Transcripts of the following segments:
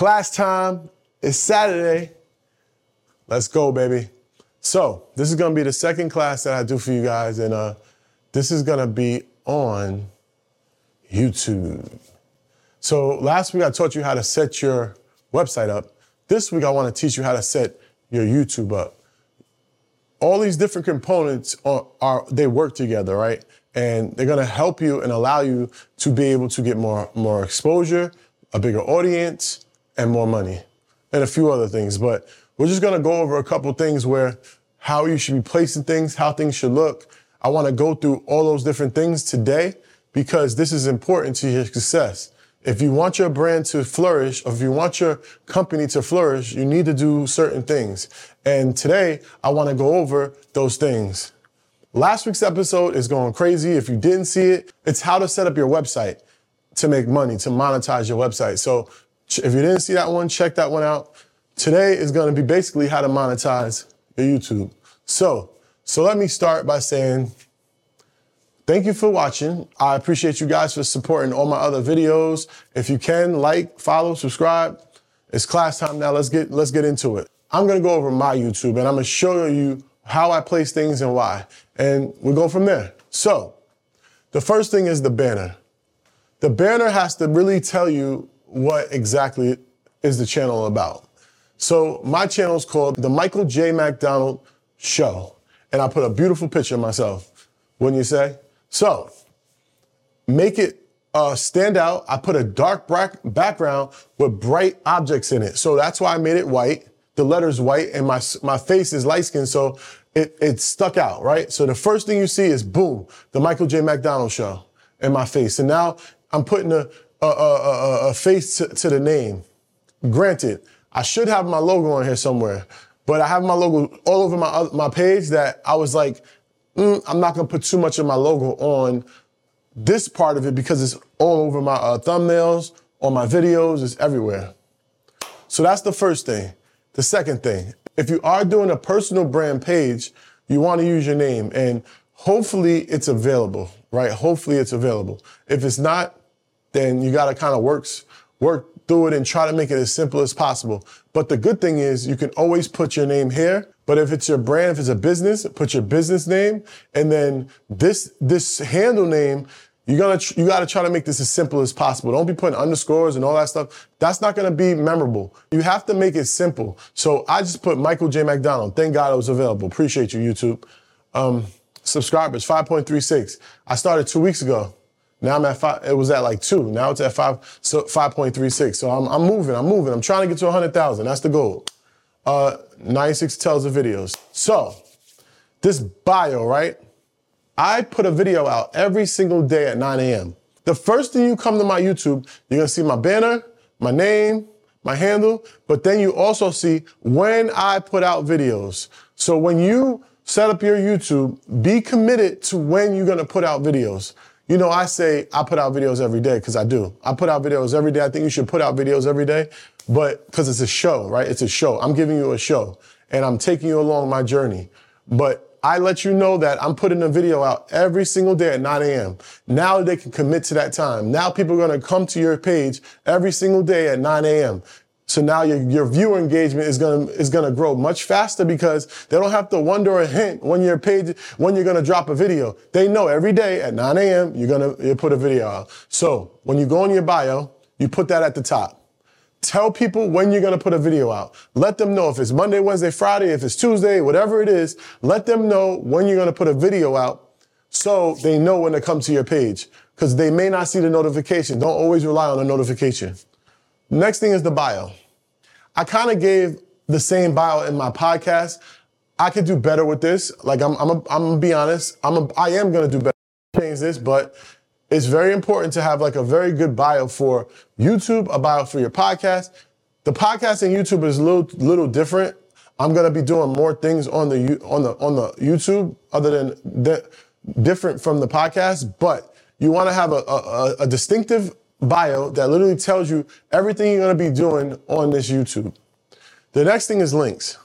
Class time. It's Saturday. Let's go, baby. So, this is gonna be the second class that I do for you guys, and uh, this is gonna be on YouTube. So, last week I taught you how to set your website up. This week I wanna teach you how to set your YouTube up. All these different components are, are they work together, right? And they're gonna help you and allow you to be able to get more, more exposure, a bigger audience, and more money, and a few other things. But we're just gonna go over a couple things where how you should be placing things, how things should look. I wanna go through all those different things today because this is important to your success. If you want your brand to flourish, or if you want your company to flourish, you need to do certain things. And today, I wanna go over those things. Last week's episode is going crazy. If you didn't see it, it's how to set up your website to make money, to monetize your website. So if you didn't see that one, check that one out. Today is going to be basically how to monetize your YouTube. So, so let me start by saying thank you for watching. I appreciate you guys for supporting all my other videos. If you can, like, follow, subscribe. It's class time now. Let's get let's get into it. I'm gonna go over my YouTube and I'm gonna show you how I place things and why. And we'll go from there. So, the first thing is the banner. The banner has to really tell you what exactly is the channel about. So my channel is called The Michael J. MacDonald Show. And I put a beautiful picture of myself, wouldn't you say? So make it uh, stand out. I put a dark background with bright objects in it. So that's why I made it white. The letter's white and my, my face is light skinned. So it, it stuck out, right? So the first thing you see is boom, the Michael J. MacDonald show in my face. And now I'm putting a, a, a, a face to, to, the name. Granted, I should have my logo on here somewhere, but I have my logo all over my my page that I was like, mm, I'm not gonna put too much of my logo on this part of it because it's all over my uh, thumbnails, on my videos, it's everywhere. So that's the first thing. The second thing, if you are doing a personal brand page, you want to use your name and hopefully it's available, right? Hopefully it's available. If it's not, then you got to kind of works work through it and try to make it as simple as possible. But the good thing is you can always put your name here. But if it's your brand, if it's a business, put your business name, and then this this handle name. You gotta you gotta try to make this as simple as possible. Don't be putting underscores and all that stuff. That's not gonna be memorable. You have to make it simple. So I just put Michael J. MacDonald. Thank God it was available. Appreciate you, YouTube. Um, subscribers, 5.36. I started two weeks ago. Now I'm at five. It was at like two. Now it's at five. So 5.36. So I'm, I'm moving. I'm moving. I'm trying to get to 100,000. That's the goal. Uh, 96 tells of videos. So this bio, right? I put a video out every single day at 9 a.m. The first thing you come to my YouTube, you're gonna see my banner, my name, my handle, but then you also see when I put out videos. So when you set up your YouTube, be committed to when you're gonna put out videos. You know, I say I put out videos every day because I do. I put out videos every day. I think you should put out videos every day, but because it's a show, right? It's a show. I'm giving you a show and I'm taking you along my journey. But I let you know that I'm putting a video out every single day at 9 a.m. Now they can commit to that time. Now people are going to come to your page every single day at 9 a.m. So now your, your viewer engagement is gonna is gonna grow much faster because they don't have to wonder or hint when your page when you're gonna drop a video. They know every day at 9 a.m. you're gonna you put a video out. So when you go in your bio, you put that at the top. Tell people when you're gonna put a video out. Let them know if it's Monday, Wednesday, Friday, if it's Tuesday, whatever it is. Let them know when you're gonna put a video out so they know when to come to your page because they may not see the notification. Don't always rely on the notification. Next thing is the bio. I kind of gave the same bio in my podcast. I could do better with this. Like I'm, I'm, a, I'm gonna be honest. I'm, a, I am gonna do better. Change this, but it's very important to have like a very good bio for YouTube, a bio for your podcast. The podcast and YouTube is a little, little different. I'm gonna be doing more things on the on the on the YouTube other than di- different from the podcast, but you want to have a, a, a distinctive bio that literally tells you everything you're going to be doing on this YouTube. The next thing is links.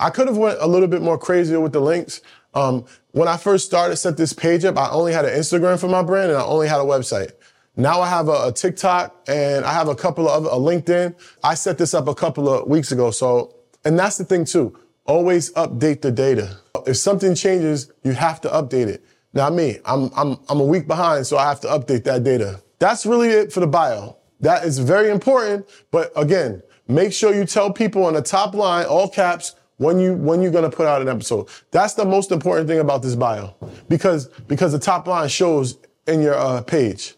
I could have went a little bit more crazier with the links. Um, when I first started, set this page up, I only had an Instagram for my brand and I only had a website. Now I have a, a TikTok and I have a couple of a LinkedIn. I set this up a couple of weeks ago. So, and that's the thing too. Always update the data. If something changes, you have to update it. Now me, I'm I'm I'm a week behind, so I have to update that data. That's really it for the bio. That is very important, but again, make sure you tell people on the top line, all caps, when you when you're gonna put out an episode. That's the most important thing about this bio, because because the top line shows in your uh, page.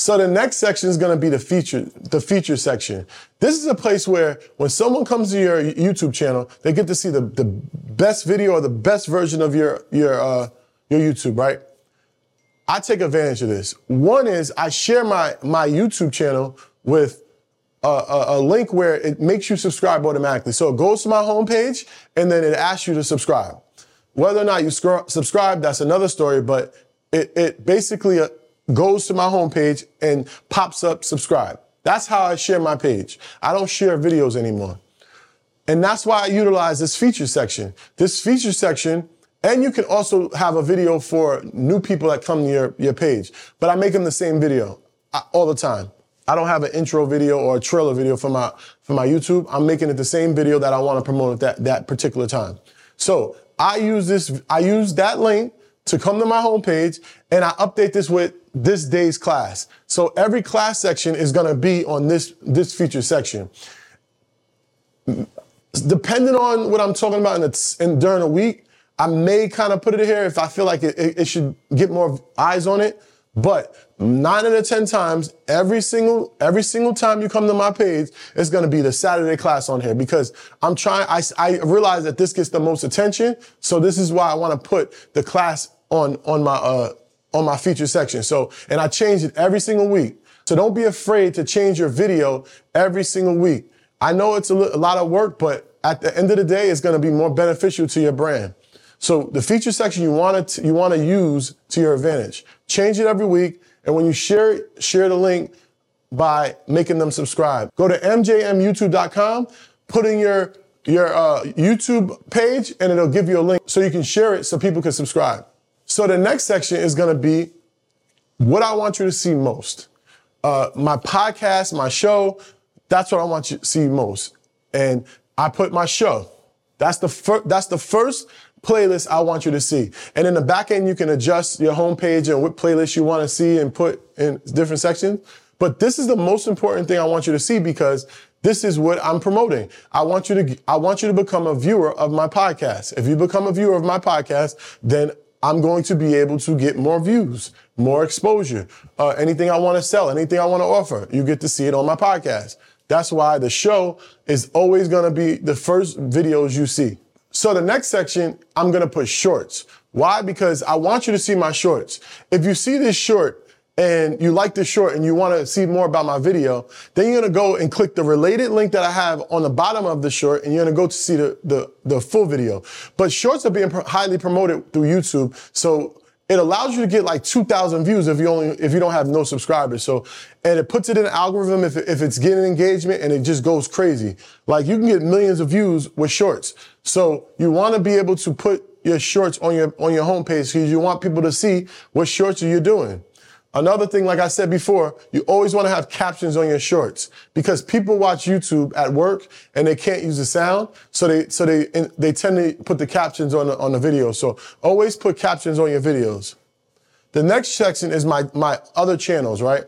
So the next section is going to be the feature, the feature section. This is a place where when someone comes to your YouTube channel, they get to see the, the best video or the best version of your, your, uh, your YouTube, right? I take advantage of this. One is I share my, my YouTube channel with a, a, a, link where it makes you subscribe automatically. So it goes to my homepage and then it asks you to subscribe. Whether or not you subscribe, that's another story, but it, it basically uh, goes to my homepage and pops up subscribe. That's how I share my page. I don't share videos anymore. And that's why I utilize this feature section. This feature section, and you can also have a video for new people that come to your, your page, but I make them the same video uh, all the time. I don't have an intro video or a trailer video for my, for my YouTube. I'm making it the same video that I want to promote at that, that particular time. So I use this, I use that link to come to my homepage and I update this with this day's class. So every class section is going to be on this, this feature section. Depending on what I'm talking about in, the, in during a week, I may kind of put it here if I feel like it, it, should get more eyes on it. But nine out of ten times, every single every single time you come to my page, it's going to be the Saturday class on here because I'm trying. I, I realize that this gets the most attention, so this is why I want to put the class on on my uh on my feature section. So and I change it every single week. So don't be afraid to change your video every single week. I know it's a lot of work, but at the end of the day, it's going to be more beneficial to your brand. So the feature section you want to you want to use to your advantage. Change it every week, and when you share it, share the link by making them subscribe. Go to mjmyoutube.com, put in your your uh, YouTube page, and it'll give you a link so you can share it so people can subscribe. So the next section is going to be what I want you to see most. Uh, my podcast, my show, that's what I want you to see most. And I put my show. That's the first. That's the first playlist I want you to see. And in the back end, you can adjust your homepage and what playlist you want to see and put in different sections. But this is the most important thing I want you to see because this is what I'm promoting. I want you to, I want you to become a viewer of my podcast. If you become a viewer of my podcast, then I'm going to be able to get more views, more exposure. Uh, anything I want to sell, anything I want to offer, you get to see it on my podcast. That's why the show is always going to be the first videos you see. So the next section, I'm going to put shorts. Why? Because I want you to see my shorts. If you see this short and you like this short and you want to see more about my video, then you're going to go and click the related link that I have on the bottom of the short and you're going to go to see the, the, the full video. But shorts are being highly promoted through YouTube. So it allows you to get like 2,000 views if you only, if you don't have no subscribers. So, and it puts it in an algorithm if, if it's getting engagement and it just goes crazy. Like you can get millions of views with shorts. So you want to be able to put your shorts on your, on your homepage because you want people to see what shorts are you doing. Another thing, like I said before, you always want to have captions on your shorts because people watch YouTube at work and they can't use the sound. So they, so they, they tend to put the captions on the, on the video. So always put captions on your videos. The next section is my, my other channels, right?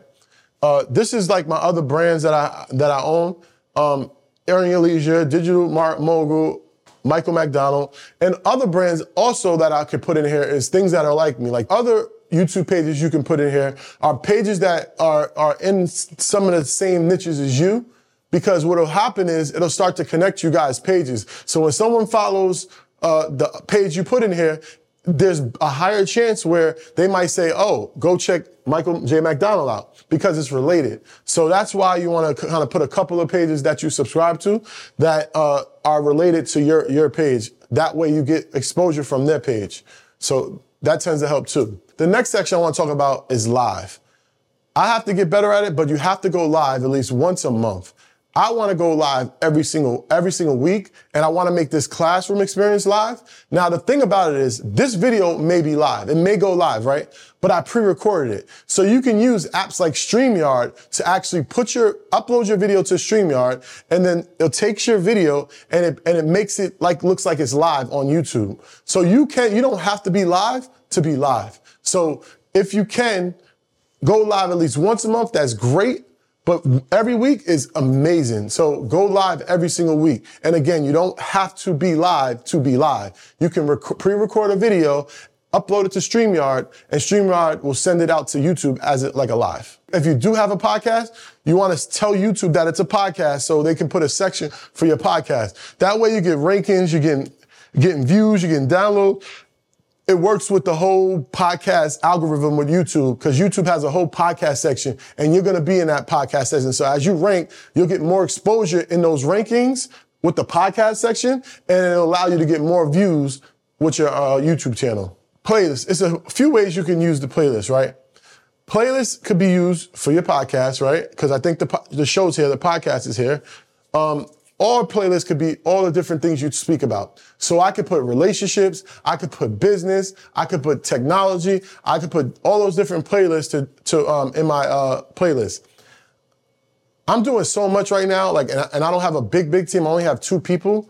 Uh, this is like my other brands that I, that I own. Um, Earn Leisure, Digital Mark Mogul, Michael MacDonald, and other brands also that I could put in here is things that are like me, like other YouTube pages you can put in here are pages that are, are in some of the same niches as you. Because what'll happen is it'll start to connect you guys' pages. So when someone follows uh, the page you put in here, there's a higher chance where they might say, oh, go check Michael J. MacDonald out because it's related. So that's why you want to kind of put a couple of pages that you subscribe to that uh, are related to your, your page. That way you get exposure from their page. So that tends to help too. The next section I want to talk about is live. I have to get better at it, but you have to go live at least once a month. I want to go live every single every single week and I want to make this classroom experience live. Now the thing about it is this video may be live. It may go live, right? But I pre-recorded it. So you can use apps like StreamYard to actually put your upload your video to StreamYard and then it takes your video and it and it makes it like looks like it's live on YouTube. So you can you don't have to be live to be live. So if you can go live at least once a month, that's great. But every week is amazing. So go live every single week. And again, you don't have to be live to be live. You can rec- pre-record a video, upload it to StreamYard, and StreamYard will send it out to YouTube as it like a live. If you do have a podcast, you want to tell YouTube that it's a podcast so they can put a section for your podcast. That way you get rankings, you're getting, getting views, you're getting downloads it works with the whole podcast algorithm with YouTube because YouTube has a whole podcast section and you're going to be in that podcast section. So as you rank, you'll get more exposure in those rankings with the podcast section and it'll allow you to get more views with your uh, YouTube channel. Playlist. It's a few ways you can use the playlist, right? Playlist could be used for your podcast, right? Because I think the, the show's here, the podcast is here. Um, all playlists could be all the different things you speak about. So I could put relationships, I could put business, I could put technology, I could put all those different playlists to, to um, in my uh, playlist. I'm doing so much right now, like, and I, and I don't have a big, big team. I only have two people.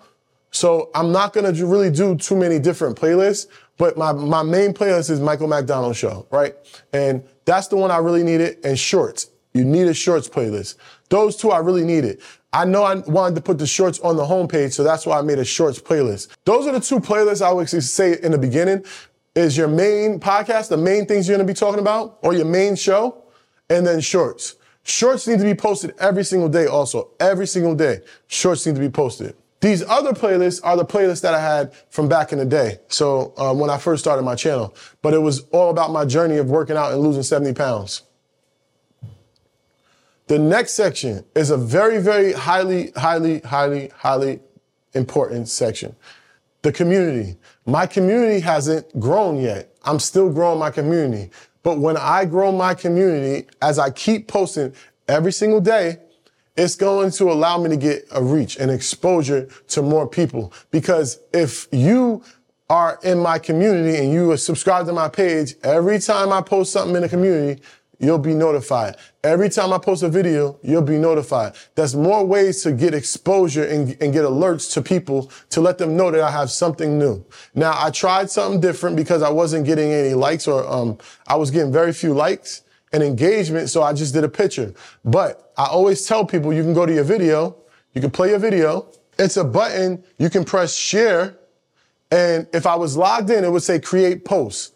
So I'm not gonna really do too many different playlists, but my, my main playlist is Michael MacDonald Show, right? And that's the one I really needed. And shorts. You need a shorts playlist. Those two I really needed. I know I wanted to put the shorts on the homepage, so that's why I made a shorts playlist. Those are the two playlists I would say in the beginning. Is your main podcast, the main things you're gonna be talking about, or your main show, and then shorts. Shorts need to be posted every single day also. Every single day. Shorts need to be posted. These other playlists are the playlists that I had from back in the day. So um, when I first started my channel, but it was all about my journey of working out and losing 70 pounds. The next section is a very, very highly, highly, highly, highly important section. The community. My community hasn't grown yet. I'm still growing my community. But when I grow my community, as I keep posting every single day, it's going to allow me to get a reach and exposure to more people. Because if you are in my community and you are subscribed to my page, every time I post something in the community, you'll be notified. Every time I post a video, you'll be notified. That's more ways to get exposure and, and, get alerts to people to let them know that I have something new. Now, I tried something different because I wasn't getting any likes or um, I was getting very few likes and engagement, so I just did a picture. But I always tell people you can go to your video, you can play your video. It's a button, you can press share, and if I was logged in, it would say create posts.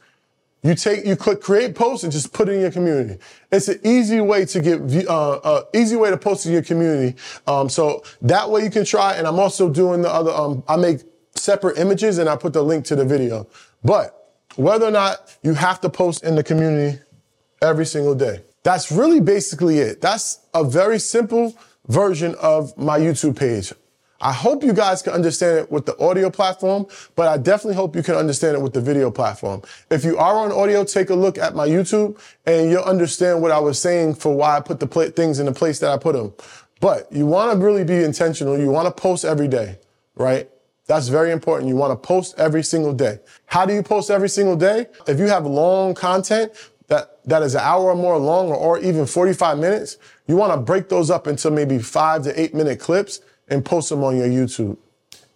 You take, you click create post and just put it in your community. It's an easy way to get, uh, uh, easy way to post in your community. Um, so that way you can try. And I'm also doing the other, um, I make separate images and I put the link to the video. But whether or not you have to post in the community every single day. That's really basically it. That's a very simple version of my YouTube page. I hope you guys can understand it with the audio platform, but I definitely hope you can understand it with the video platform. If you are on audio, take a look at my YouTube and you'll understand what I was saying for why I put the pl- things in the place that I put them. But you want to really be intentional. You want to post every day, right? That's very important. You want to post every single day. How do you post every single day? If you have long content that, that is an hour or more long or, or even 45 minutes, you want to break those up into maybe five to eight minute clips and post them on your YouTube.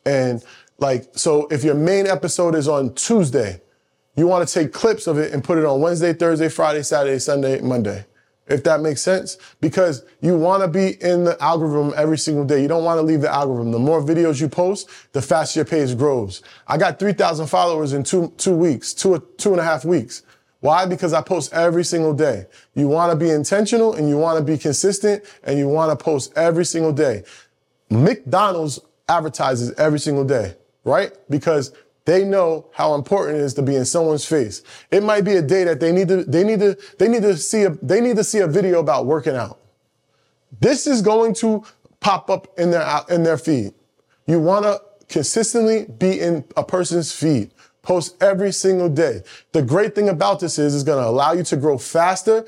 And like, so if your main episode is on Tuesday, you want to take clips of it and put it on Wednesday, Thursday, Friday, Saturday, Sunday, Monday. If that makes sense, because you want to be in the algorithm every single day. You don't want to leave the algorithm. The more videos you post, the faster your page grows. I got 3,000 followers in two, two weeks, two, two and a half weeks. Why? Because I post every single day. You want to be intentional and you want to be consistent and you want to post every single day. McDonald's advertises every single day, right? Because they know how important it is to be in someone's face. It might be a day that they need to, they need to, they need to see a, they need to see a video about working out. This is going to pop up in their, in their feed. You want to consistently be in a person's feed. Post every single day. The great thing about this is it's going to allow you to grow faster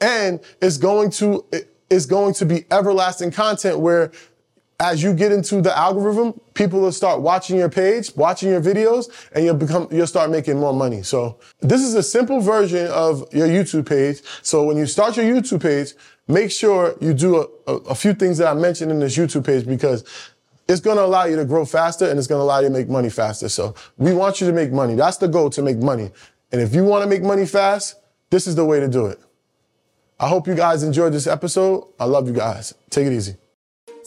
and it's going to, it's going to be everlasting content where as you get into the algorithm, people will start watching your page, watching your videos, and you'll become, you'll start making more money. So this is a simple version of your YouTube page. So when you start your YouTube page, make sure you do a, a, a few things that I mentioned in this YouTube page because it's going to allow you to grow faster and it's going to allow you to make money faster. So we want you to make money. That's the goal to make money. And if you want to make money fast, this is the way to do it. I hope you guys enjoyed this episode. I love you guys. Take it easy.